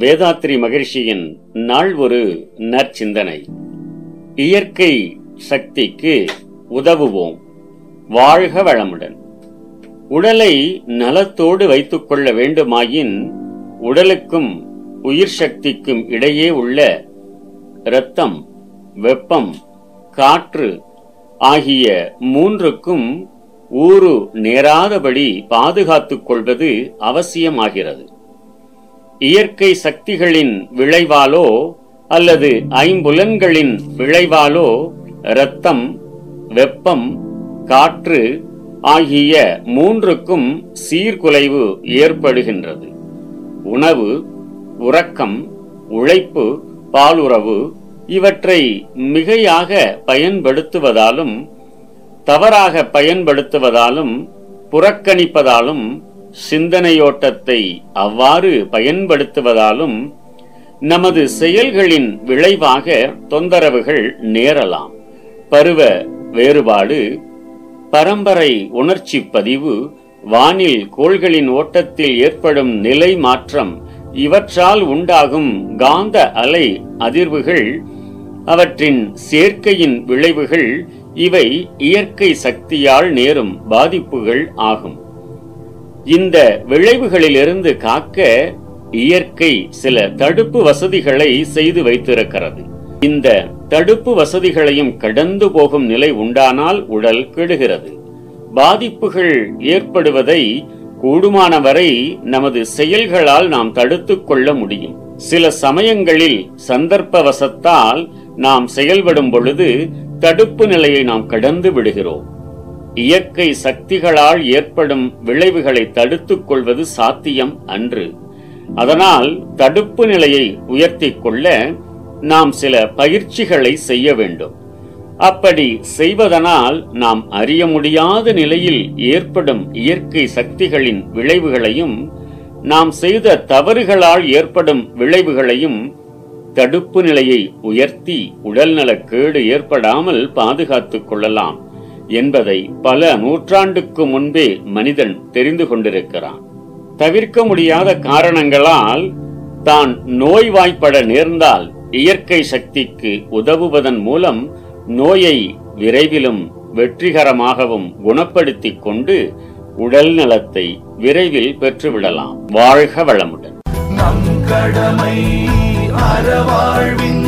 வேதாத்ரி மகிழ்ச்சியின் நாள் ஒரு நற்சிந்தனை. இயற்கை சக்திக்கு உதவுவோம். வாழ்க வளமுடன். உடலை நலத்தோடு வைத்துக் கொள்ள வேண்டுமாயின் உடலுக்கும் உயிர் சக்திக்கும் இடையே உள்ள இரத்தம் வெப்பம் காற்று ஆகிய மூன்றுக்கும் ஊறு நேராதபடி பாதுகாத்துக் கொள்வது அவசியமாகிறது. இயற்கை சக்திகளின் விளைவாலோ அல்லது ஐம்புலன்களின் விளைவாலோ இரத்தம் வெப்பம் காற்று ஆகிய மூன்றுக்கும் சீர்குலைவு ஏற்படுகின்றது. உணவு உறக்கம் உழைப்பு பாலுறவு இவற்றை மிகையாக பயன்படுத்துவதாலும் தவறாக பயன்படுத்துவதாலும் புறக்கணிப்பதாலும் சிந்தனையோட்டத்தை அவ்வாறு பயன்படுத்துவதாலும் நமது செயல்களின் விளைவாக தொந்தரவுகள் நேரலாம். பருவ வேறுபாடு பரம்பரை உணர்ச்சி பதிவு வானில் கோள்களின் ஓட்டத்தில் ஏற்படும் நிலை மாற்றம் இவற்றால் உண்டாகும் காந்த அலை அதிர்வுகள் அவற்றின் சேர்க்கையின் விளைவுகள் இவை இயற்கை சக்தியால் நேரும் பாதிப்புகள் ஆகும். இந்த விளைவுகளிலிருந்து காக்க இயற்கை சில தடுப்பு வசதிகளை செய்து வைத்திருக்கிறது. இந்த தடுப்பு வசதிகளையும் கடந்து போகும் நிலை உண்டானால் உடல் கெடுகிறது. பாதிப்புகள் ஏற்படுவதை கூடுமானவரை நமது செயல்களால் நாம் தடுத்துக் கொள்ள முடியும். சில சமயங்களில் சந்தர்ப்பவசத்தால் நாம் செயல்படும் பொழுது தடுப்பு நிலையை நாம் கடந்து விடுகிறோம். இயற்கை சக்திகளால் ஏற்படும் விளைவுகளை தடுத்துக் கொள்வது சாத்தியம் அன்று. அதனால் தடுப்பு நிலையை உயர்த்திக் கொள்ள நாம் சில பயிற்சிகளை செய்ய வேண்டும். அப்படி செய்வதனால் நாம் அறிய முடியாத நிலையில் ஏற்படும் இயற்கை சக்திகளின் விளைவுகளையும் நாம் செய்த தவறுகளால் ஏற்படும் விளைவுகளையும் தடுப்பு நிலையை உயர்த்தி உடல்நலக்கேடு ஏற்படாமல் பாதுகாத்துக் கொள்ளலாம். என்பதை பல நூற்றாண்டுக்கு முன்பே மனிதன் தெரிந்து கொண்டிருக்கிறான். தவிர்க்க முடியாத காரணங்களால் தான் நோய்வாய்ப்பட நேர்ந்தால் இயற்கை சக்திக்கு உதவுவதன் மூலம் நோயை விரைவிலும் வெற்றிகரமாகவும் குணப்படுத்திக் கொண்டு உடல் நலத்தை விரைவில் பெற்றுவிடலாம். வாழ்க வளமுடன். நம் கடமை அறவாழ்வின்